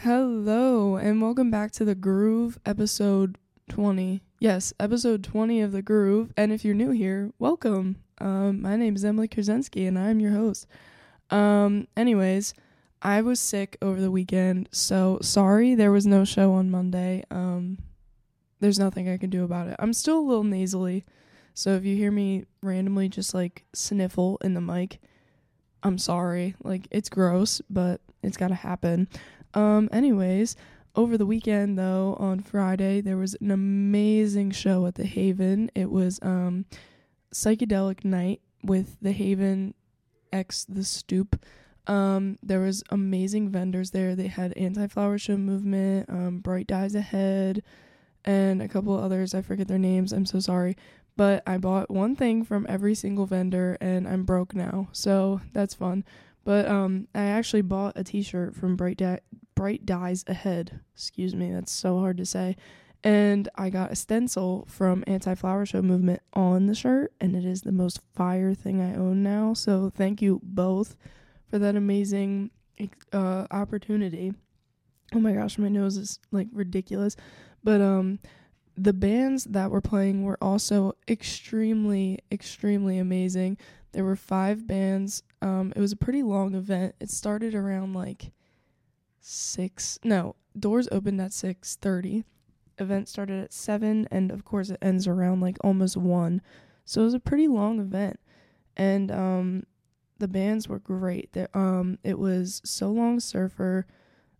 Hello, and welcome back to The Groove, episode 20. Yes, episode 20 of The Groove. And if you're new here, welcome. Um, my name is Emily Kurzenski, and I'm your host. Um, anyways, I was sick over the weekend, so sorry there was no show on Monday. Um, there's nothing I can do about it. I'm still a little nasally, so if you hear me randomly just like sniffle in the mic, I'm sorry. Like, it's gross, but it's gotta happen. Um, anyways, over the weekend though, on Friday, there was an amazing show at the Haven. It was um psychedelic night with the Haven X the Stoop. Um, there was amazing vendors there. They had Anti Flower Show Movement, um, Bright Dyes Ahead, and a couple others. I forget their names. I'm so sorry. But I bought one thing from every single vendor and I'm broke now. So that's fun. But um I actually bought a t-shirt from Bright Di- Bright Dies Ahead. Excuse me, that's so hard to say. And I got a stencil from Anti Flower Show Movement on the shirt, and it is the most fire thing I own now. So thank you both for that amazing uh, opportunity. Oh my gosh, my nose is like ridiculous. But um the bands that were playing were also extremely extremely amazing. There were 5 bands. Um it was a pretty long event. It started around like 6 No, doors opened at 6:30. Event started at 7 and of course it ends around like almost 1. So it was a pretty long event. And um the bands were great. There um it was So Long Surfer,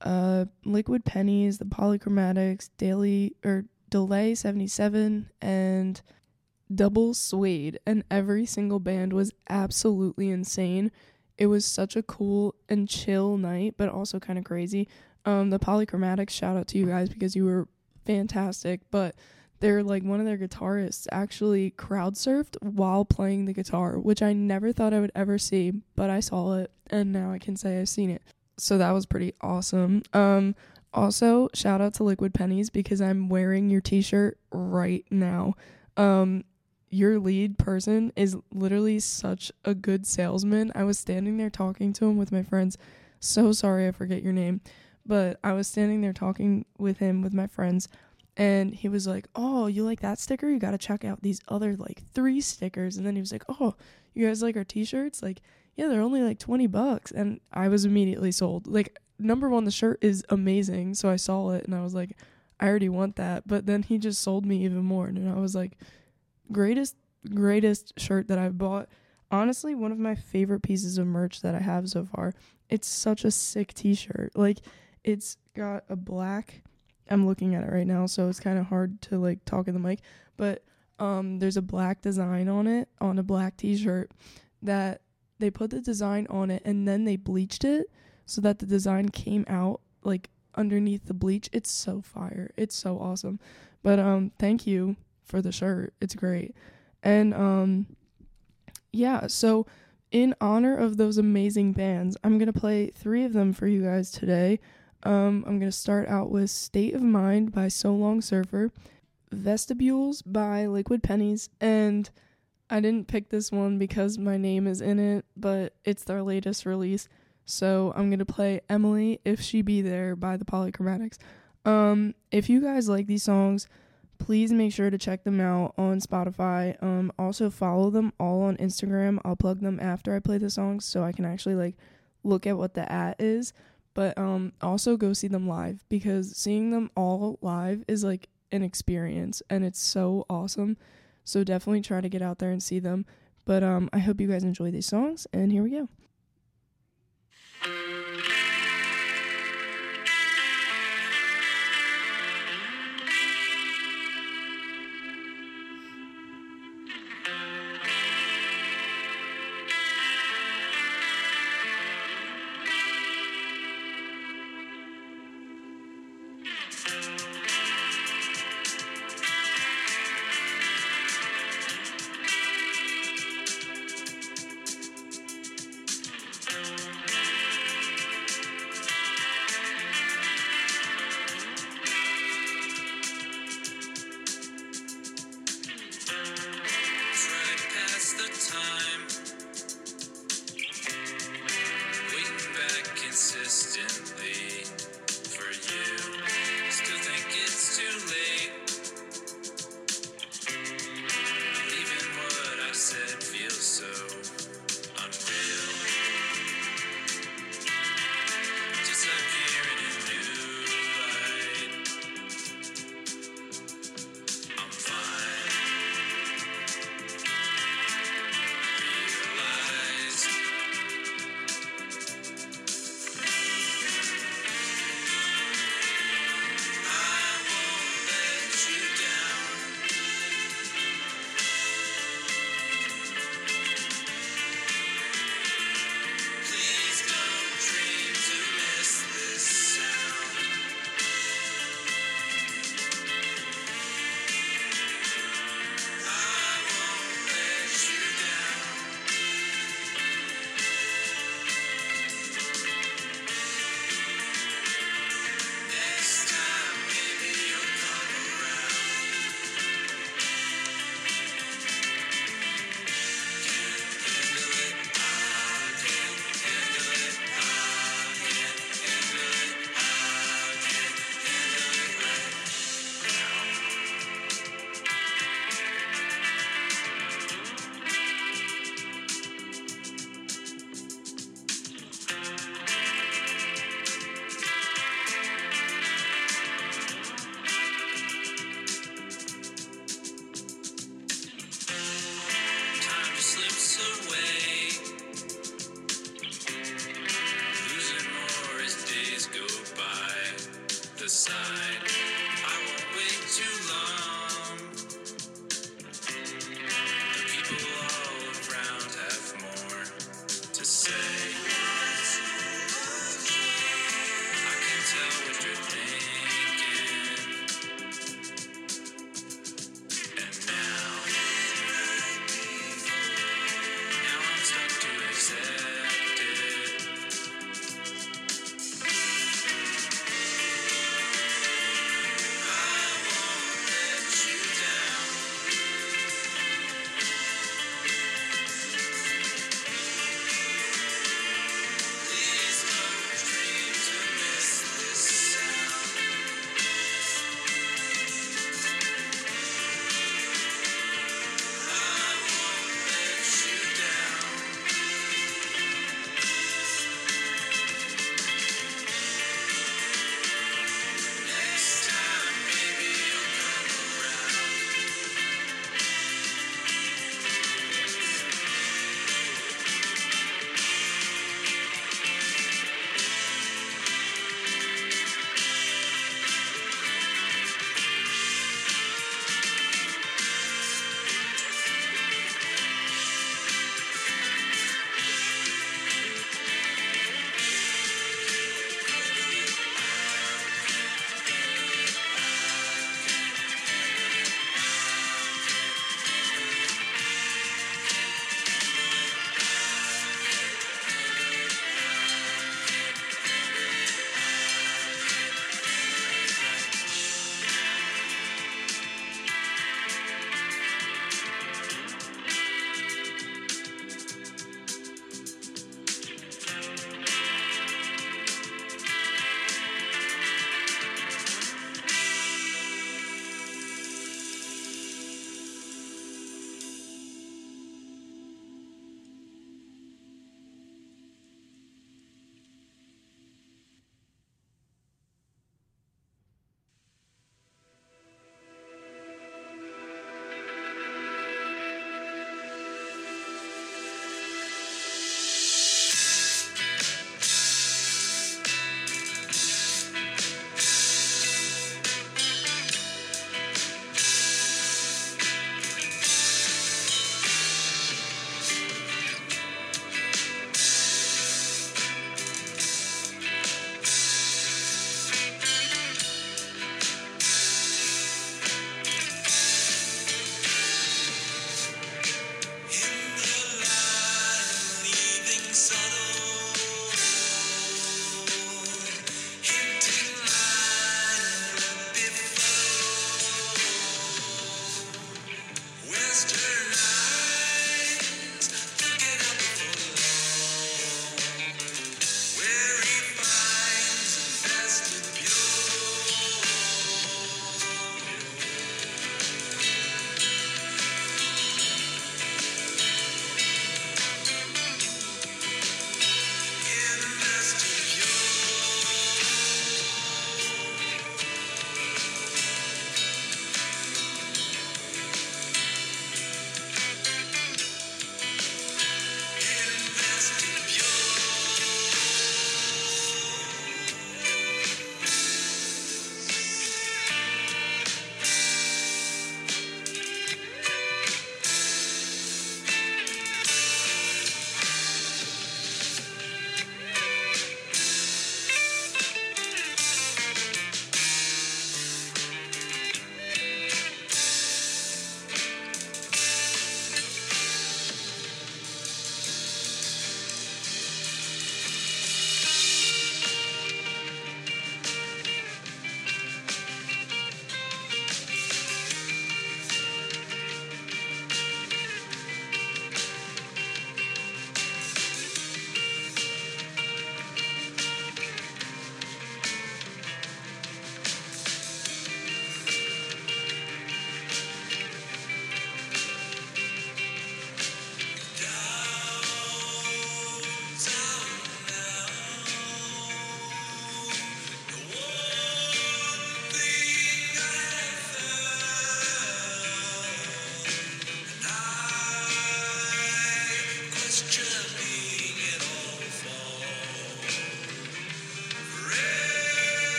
uh Liquid Pennies, the Polychromatics, Daily or Delay 77 and Double Suede and every single band was absolutely insane. It was such a cool and chill night, but also kind of crazy. Um the Polychromatics shout out to you guys because you were fantastic, but they're like one of their guitarists actually crowd surfed while playing the guitar, which I never thought I would ever see, but I saw it and now I can say I've seen it. So that was pretty awesome. Um also shout out to Liquid Pennies because I'm wearing your t-shirt right now. Um your lead person is literally such a good salesman. I was standing there talking to him with my friends. So sorry I forget your name, but I was standing there talking with him with my friends and he was like, "Oh, you like that sticker? You got to check out these other like three stickers." And then he was like, "Oh, you guys like our t-shirts? Like, yeah, they're only like 20 bucks." And I was immediately sold. Like, number 1, the shirt is amazing, so I saw it and I was like, "I already want that." But then he just sold me even more and I was like, "Greatest greatest shirt that I've bought." Honestly, one of my favorite pieces of merch that I have so far. It's such a sick t-shirt. Like, it's got a black I'm looking at it right now, so it's kind of hard to like talk in the mic. But um, there's a black design on it on a black T-shirt that they put the design on it and then they bleached it so that the design came out like underneath the bleach. It's so fire. It's so awesome. But um, thank you for the shirt. It's great. And um, yeah. So in honor of those amazing bands, I'm gonna play three of them for you guys today. Um, I'm going to start out with State of Mind by So Long Surfer, Vestibules by Liquid Pennies, and I didn't pick this one because my name is in it, but it's their latest release. So I'm going to play Emily If She Be There by the Polychromatics. Um, if you guys like these songs, please make sure to check them out on Spotify. Um, also follow them all on Instagram. I'll plug them after I play the songs so I can actually like look at what the at is but um also go see them live because seeing them all live is like an experience and it's so awesome so definitely try to get out there and see them but um i hope you guys enjoy these songs and here we go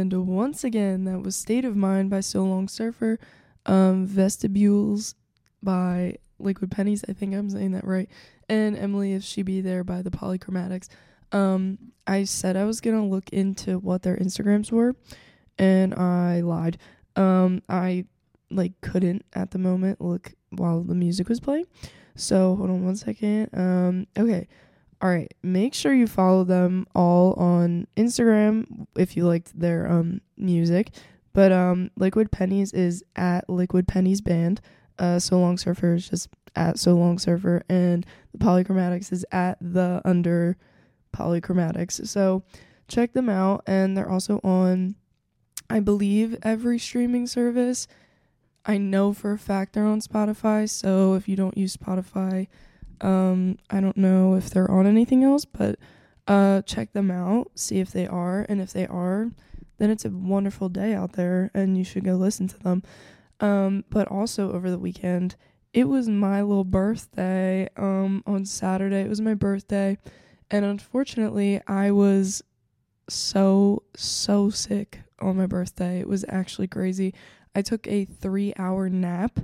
And once again, that was State of Mind by So Long Surfer, um, Vestibules by Liquid Pennies. I think I'm saying that right. And Emily, if she be there by the Polychromatics. Um, I said I was gonna look into what their Instagrams were, and I lied. Um, I like couldn't at the moment look while the music was playing. So hold on one second. Um, okay. All right. Make sure you follow them all on Instagram if you liked their um music. But um, Liquid Pennies is at Liquid Pennies Band. Uh, So Long Surfer is just at So Long Surfer, and the Polychromatics is at the under Polychromatics. So check them out, and they're also on, I believe, every streaming service. I know for a fact they're on Spotify. So if you don't use Spotify, um, I don't know if they're on anything else, but uh, check them out, see if they are, and if they are, then it's a wonderful day out there, and you should go listen to them. Um, but also over the weekend, it was my little birthday. Um, on Saturday, it was my birthday, and unfortunately, I was so so sick on my birthday. It was actually crazy. I took a three hour nap.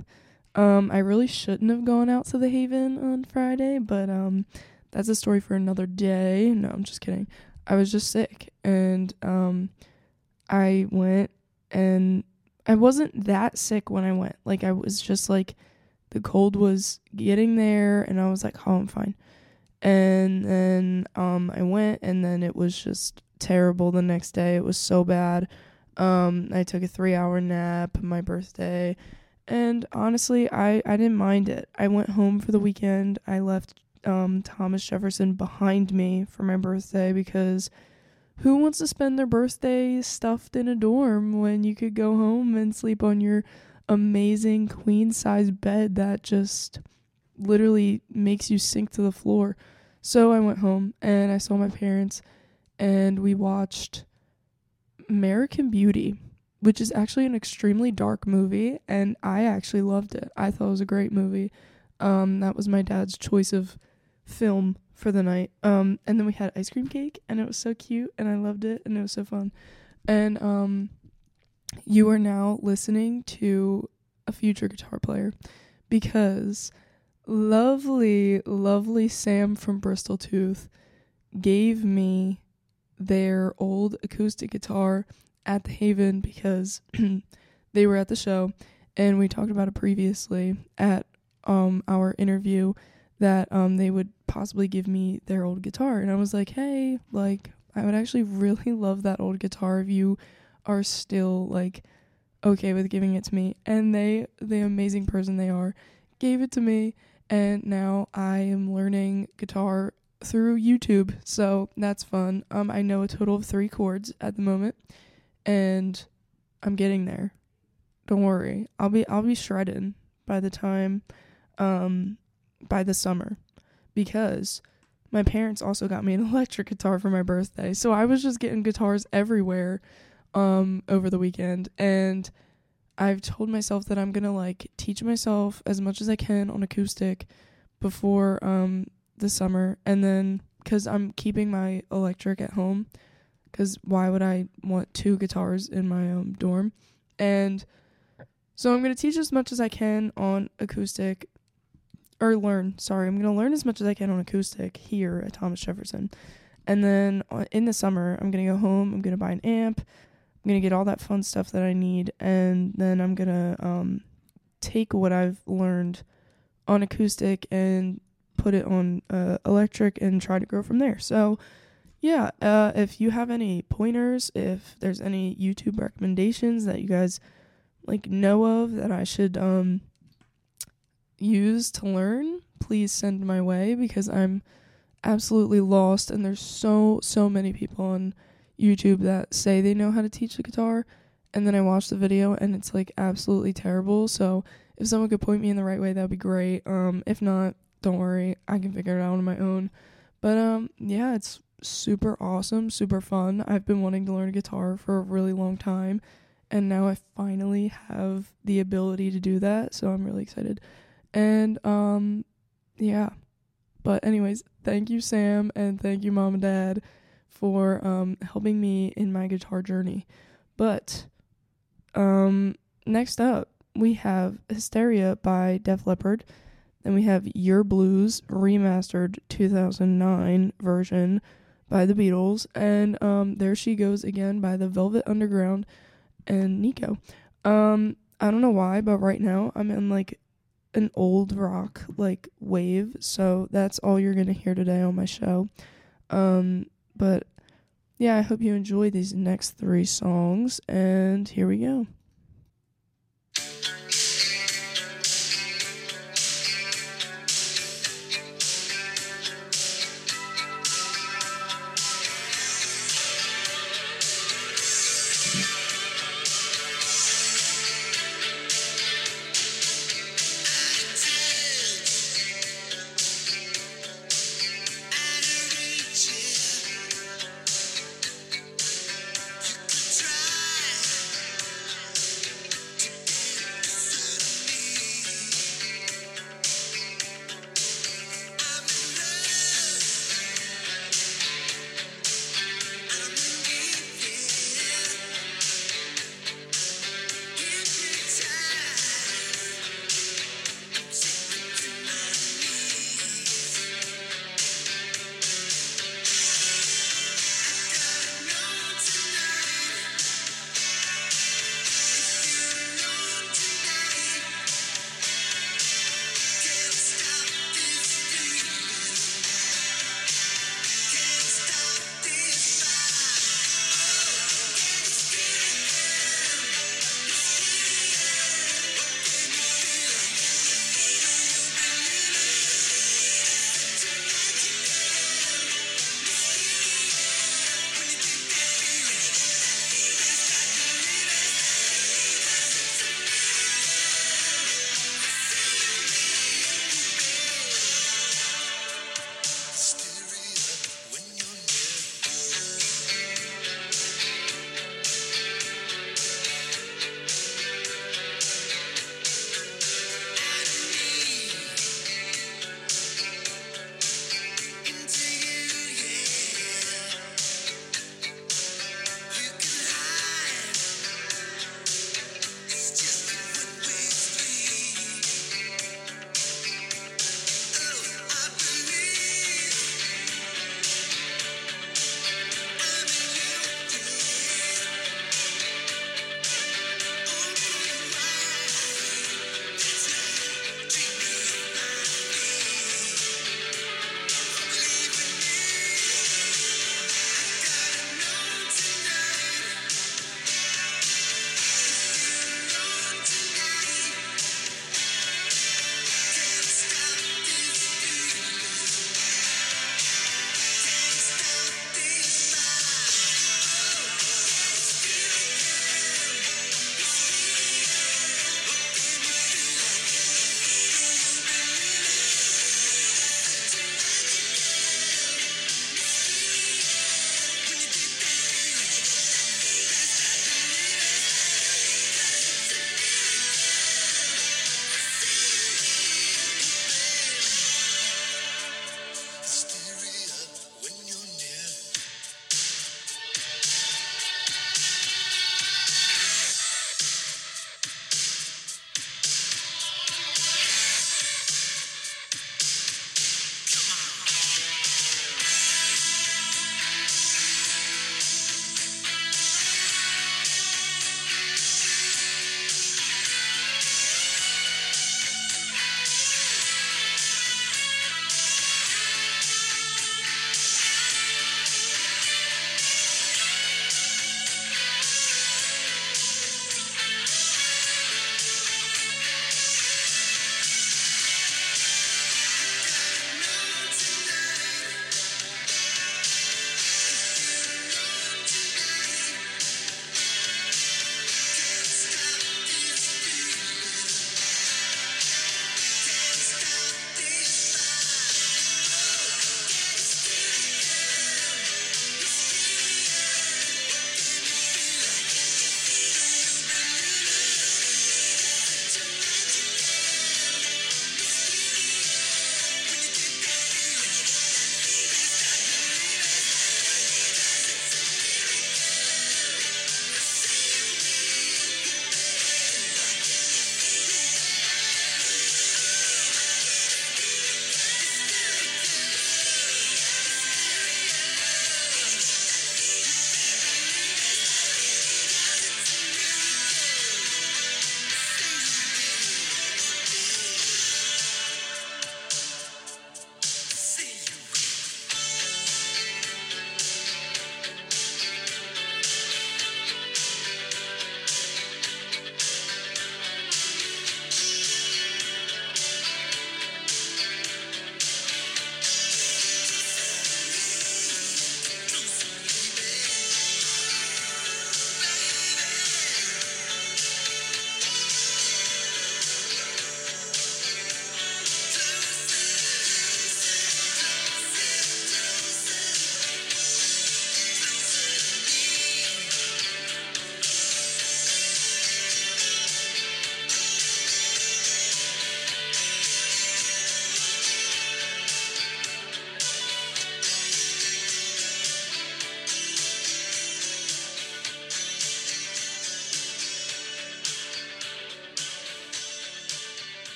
Um, I really shouldn't have gone out to the Haven on Friday, but um, that's a story for another day. No, I'm just kidding. I was just sick, and um, I went, and I wasn't that sick when I went. Like I was just like, the cold was getting there, and I was like, oh, I'm fine. And then um, I went, and then it was just terrible the next day. It was so bad. Um, I took a three hour nap my birthday, and honestly, I, I didn't mind it. I went home for the weekend. I left um, Thomas Jefferson behind me for my birthday because who wants to spend their birthday stuffed in a dorm when you could go home and sleep on your amazing queen size bed that just literally makes you sink to the floor? So I went home and I saw my parents and we watched American Beauty, which is actually an extremely dark movie, and I actually loved it. I thought it was a great movie. Um, that was my dad's choice of film for the night. Um, and then we had ice cream cake, and it was so cute, and I loved it, and it was so fun. And um, you are now listening to a future guitar player because lovely, lovely Sam from Bristol Tooth gave me their old acoustic guitar at the Haven because they were at the show and we talked about it previously at um our interview that um they would possibly give me their old guitar and I was like, "Hey, like I would actually really love that old guitar if you are still like okay with giving it to me." And they the amazing person they are gave it to me and now I am learning guitar through YouTube. So that's fun. Um I know a total of 3 chords at the moment and I'm getting there. Don't worry. I'll be I'll be shredded by the time um by the summer because my parents also got me an electric guitar for my birthday. So I was just getting guitars everywhere um over the weekend and I've told myself that I'm going to like teach myself as much as I can on acoustic before um the summer and then cuz I'm keeping my electric at home cuz why would I want two guitars in my um dorm? And so I'm going to teach as much as I can on acoustic or learn, sorry. I'm going to learn as much as I can on acoustic here at Thomas Jefferson. And then uh, in the summer, I'm going to go home, I'm going to buy an amp. I'm going to get all that fun stuff that I need and then I'm going to um take what I've learned on acoustic and put it on uh, electric and try to grow from there. So, yeah, uh, if you have any pointers, if there's any YouTube recommendations that you guys like know of that I should um use to learn, please send my way because I'm absolutely lost and there's so so many people on YouTube that say they know how to teach the guitar and then I watch the video and it's like absolutely terrible. So if someone could point me in the right way, that'd be great. Um if not, don't worry, I can figure it out on my own. But um yeah, it's super awesome, super fun. I've been wanting to learn guitar for a really long time and now I finally have the ability to do that, so I'm really excited. And um yeah. But anyways, thank you Sam and thank you mom and dad for um, helping me in my guitar journey. But um, next up, we have Hysteria by Def Leppard. Then we have Yer Blues remastered 2009 version by the Beatles. And um, There She Goes Again by the Velvet Underground and Nico. Um, I don't know why, but right now I'm in like an old rock like wave, so that's all you're gonna hear today on my show. Um, but yeah, I hope you enjoy these next three songs, and here we go.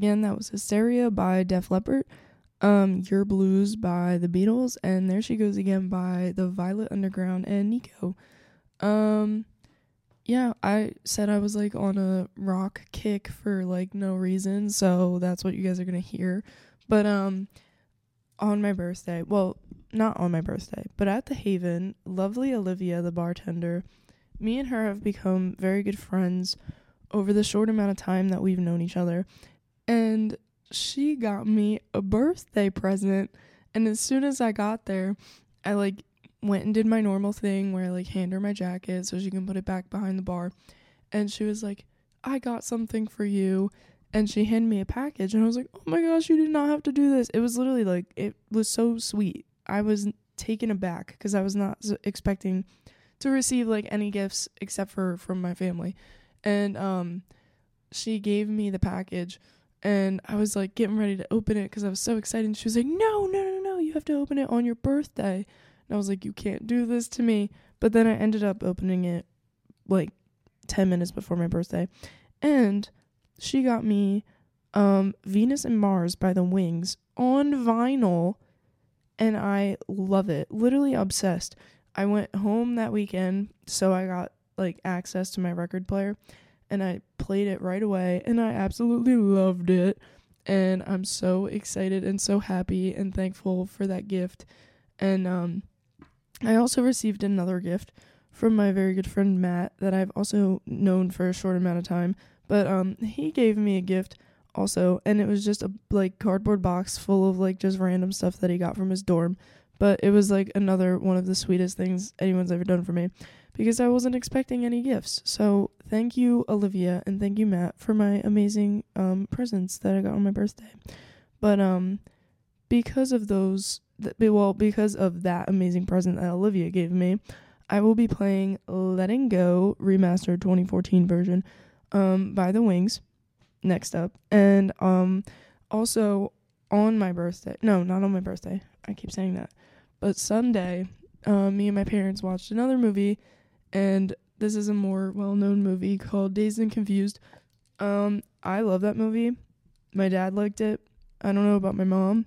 Again, that was Hysteria by Def Leppard. Um, Yer Blues by the Beatles, and There She Goes Again by the Velvet Underground and Nico. Um, yeah, I said I was like on a rock kick for like no reason, so that's what you guys are gonna hear. But um, on my birthday, well, not on my birthday, but at the Haven, lovely Olivia, the bartender, me and her have become very good friends over the short amount of time that we've known each other. And she got me a birthday present. And as soon as I got there, I like went and did my normal thing where I like hand her my jacket so she can put it back behind the bar. And she was like, I got something for you. And she handed me a package. And I was like, oh my gosh, you did not have to do this. It was literally like, it was so sweet. I was taken aback because I was not expecting to receive like any gifts except for from my family and um she gave me the package and I was like getting ready to open it cuz I was so excited. And she was like no no no no you have to open it on your birthday. And I was like you can't do this to me. But then I ended up opening it like 10 minutes before my birthday. And she got me um Venus and Mars by the Wings on vinyl and I love it. Literally obsessed. I went home that weekend so I got like access to my record player and I played it right away and I absolutely loved it. And I'm so excited and so happy and thankful for that gift. And um I also received another gift from my very good friend Matt that I've also known for a short amount of time. But um he gave me a gift also and it was just a like cardboard box full of like just random stuff that he got from his dorm. But it was like another one of the sweetest things anyone's ever done for me because I wasn't expecting any gifts. So thank you, Olivia, and thank you, Matt, for my amazing um presents that I got on my birthday. But um, because of those, th- well, because of that amazing present that Olivia gave me, I will be playing "Letting Go" remastered 2014 version, um, by the Wings, next up, and um, also on my birthday. No, not on my birthday. I keep saying that, but Sunday, uh, me and my parents watched another movie and this is a more well-known movie called Dazed and Confused. Um, I love that movie. My dad liked it. I don't know about my mom.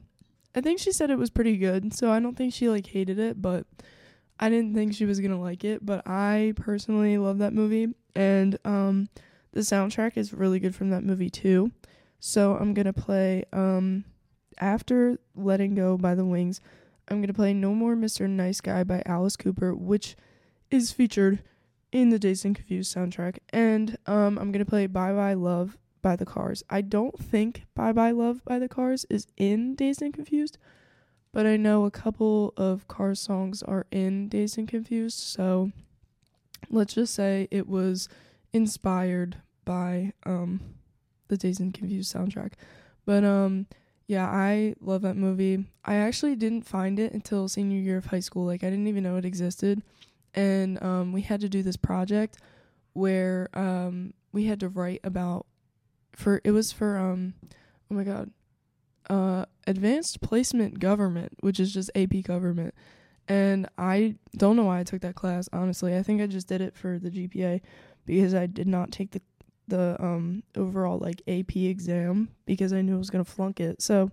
I think she said it was pretty good, so I don't think she like hated it, but I didn't think she was to like it, but I personally love that movie and um the soundtrack is really good from that movie too. So I'm to play um after Letting Go by the Wings, I'm to play No More Mr. Nice Guy by Alice Cooper, which is featured in the Dazed and Confused soundtrack. And um, I'm going to play Bye Bye Love by the Cars. I don't think Bye Bye Love by the Cars is in Dazed and Confused, but I know a couple of Cars songs are in Dazed and Confused. So let's just say it was inspired by um, the Dazed and Confused soundtrack. But um, yeah, I love that movie. I actually didn't find it until senior year of high school. Like I didn't even know it existed. And um we had to do this project where um we had to write about for it was for um oh my god. Uh advanced placement government, which is just AP government. And I don't know why I took that class, honestly. I think I just did it for the GPA because I did not take the the um overall like AP exam because I knew I was gonna flunk it. So,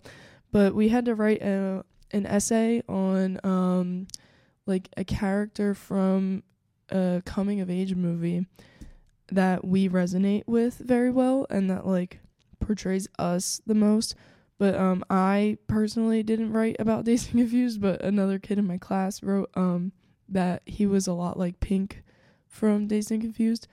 but we had to write a an essay on um like a character from a coming of age movie that we resonate with very well and that like portrays us the most. But um I personally didn't write about and Confused, but another kid in my class wrote um that he was a lot like Pink from and Confused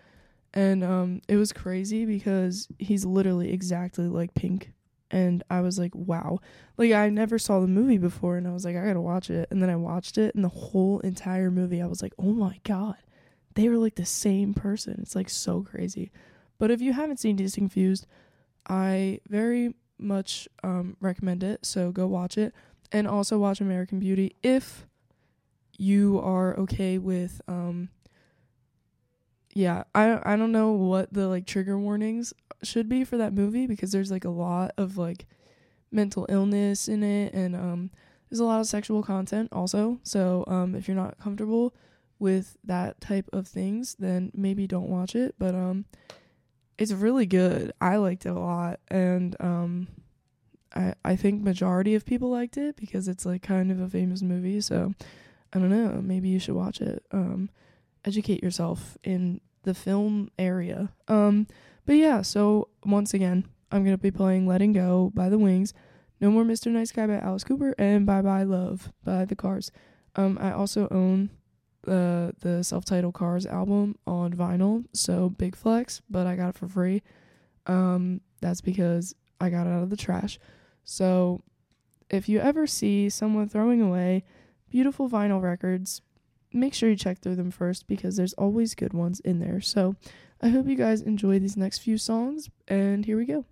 and um it was crazy because he's literally exactly like Pink and I was like wow. Like I never saw the movie before and I was like I got to watch it. And then I watched it and the whole entire movie I was like oh my god they were like the same person. It's like so crazy. But if you haven't seen Dazed and Confused I very much um recommend it so go watch it. And also watch American Beauty if you are okay with um yeah, I I don't know what the like trigger warnings should be for that movie because there's like a lot of like mental illness in it and um there's a lot of sexual content also. So um if you're not comfortable with that type of things, then maybe don't watch it, but um it's really good. I liked it a lot and um I I think majority of people liked it because it's like kind of a famous movie, so I don't know, maybe you should watch it. Um educate yourself in the film area. Um, but yeah, so once again, I'm gonna be playing "Letting Go" by The Wings, "No More Mr. Nice Guy" by Alice Cooper, and "Bye Bye Love" by The Cars. Um, I also own the the self-titled Cars album on vinyl, so big flex, but I got it for free. Um, that's because I got it out of the trash. So, if you ever see someone throwing away beautiful vinyl records, make sure you check through them first because there's always good ones in there. So I hope you guys enjoy these next few songs, and here we go.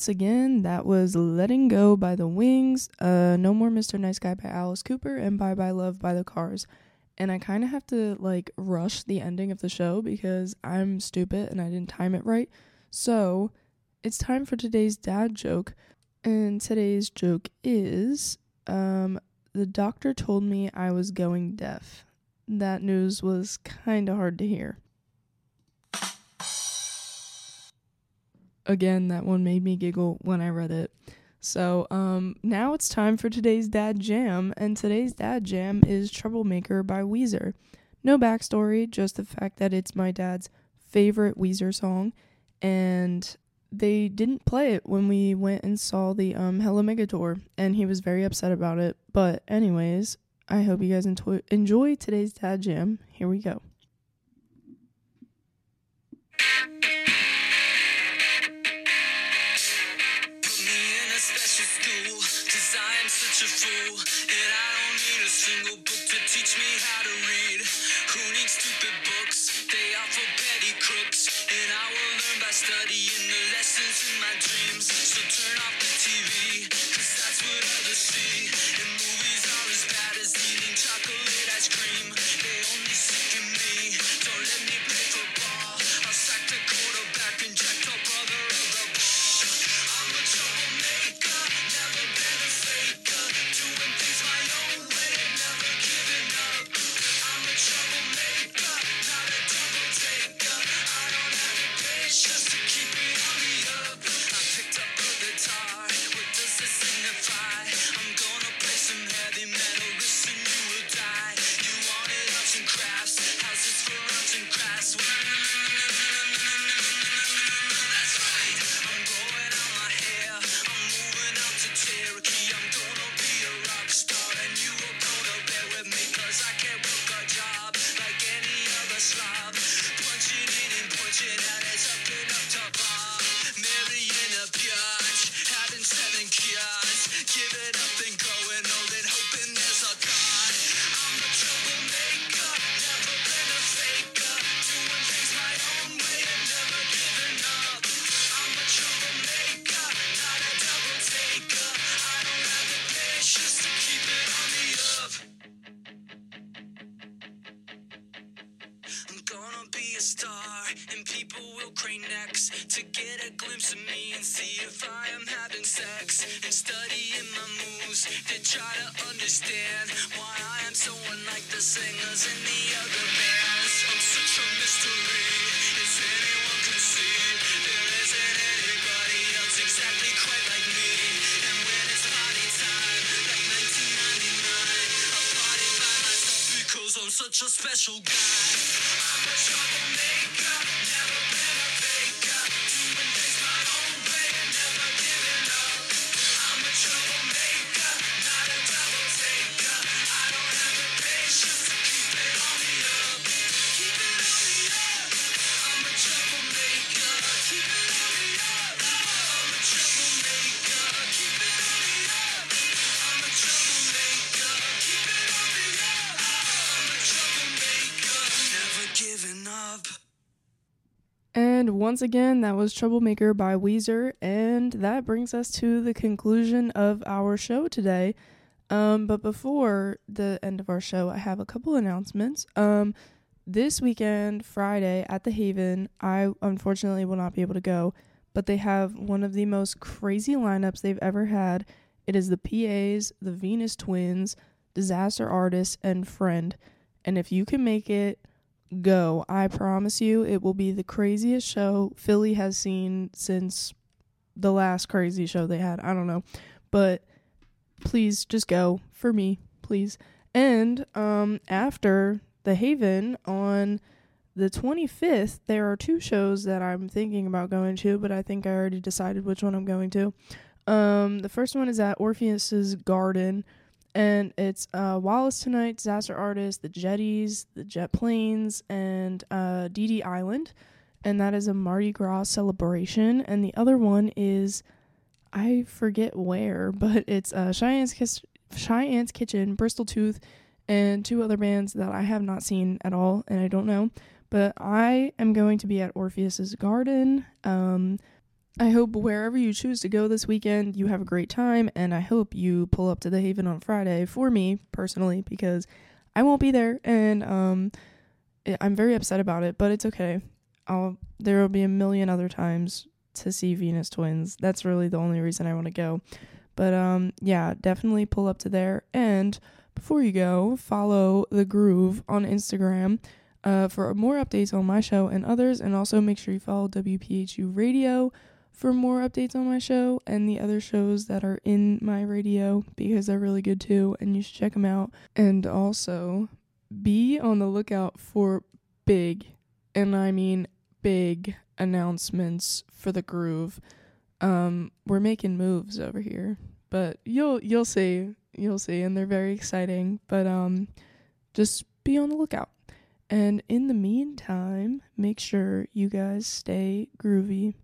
Once again, that was Letting Go by the Wings, uh, No More Mr. Nice Guy by Alice Cooper, and Bye Bye Love by the Cars. And I kind of have to like rush the ending of the show because I'm stupid and I didn't time it right. So it's time for today's dad joke. And today's joke is um, the doctor told me I was going deaf. That news was kind of hard to hear. Again, that one made me giggle when I read it. So, um, now it's time for today's dad jam, and today's dad jam is Troublemaker by Weezer. No backstory, just the fact that it's my dad's favorite Weezer song, and they didn't play it when we went and saw the um tour, and he was very upset about it. But anyways, I hope you guys enjoy today's dad jam. Here we go. Me. how singers in the other bands. I'm such a mystery, as anyone can see. There isn't anybody else exactly quite like me. And when it's party time, like 1999, I'll party by myself because I'm such a special guy. Once again, that was Troublemaker by Weezer, and that brings us to the conclusion of our show today. Um, but before the end of our show, I have a couple announcements. Um, this weekend, Friday, at the Haven, I unfortunately will not be able to go, but they have one of the most crazy lineups they've ever had. It is the PAs, the Venus Twins, Disaster Artist, and Friend. And if you can make it, go. I promise you, it will be the craziest show Philly has seen since the last crazy show they had. I don't know. But please just go for me, please. And um after the Haven on the 25th, there are two shows that I'm thinking about going to, but I think I already decided which one I'm going to. Um the first one is at Orpheus's Garden and it's uh, Wallace Tonight, Disaster Artist, the Jetties, the Jet Planes, and uh, Dee Dee Island, and that is a Mardi Gras celebration. And the other one is, I forget where, but it's uh, Cheyenne's, Cheyenne's Kitchen, Bristol Tooth, and two other bands that I have not seen at all, and I don't know. But I am going to be at Orpheus's Garden. Um, I hope wherever you choose to go this weekend, you have a great time, and I hope you pull up to the Haven on Friday for me personally because I won't be there, and um, I'm very upset about it, but it's okay. I'll there will be a million other times to see Venus Twins. That's really the only reason I want to go. But um, yeah, definitely pull up to there. And before you go, follow the Groove on Instagram uh, for more updates on my show and others, and also make sure you follow WPHU Radio for more updates on my show and the other shows that are in my radio because they're really good too, and you should check them out. And also, be on the lookout for big, and I mean big announcements for the groove. Um, we're making moves over here, but you'll you'll see, you'll see, and they're very exciting. But um, just be on the lookout. And in the meantime, make sure you guys stay groovy.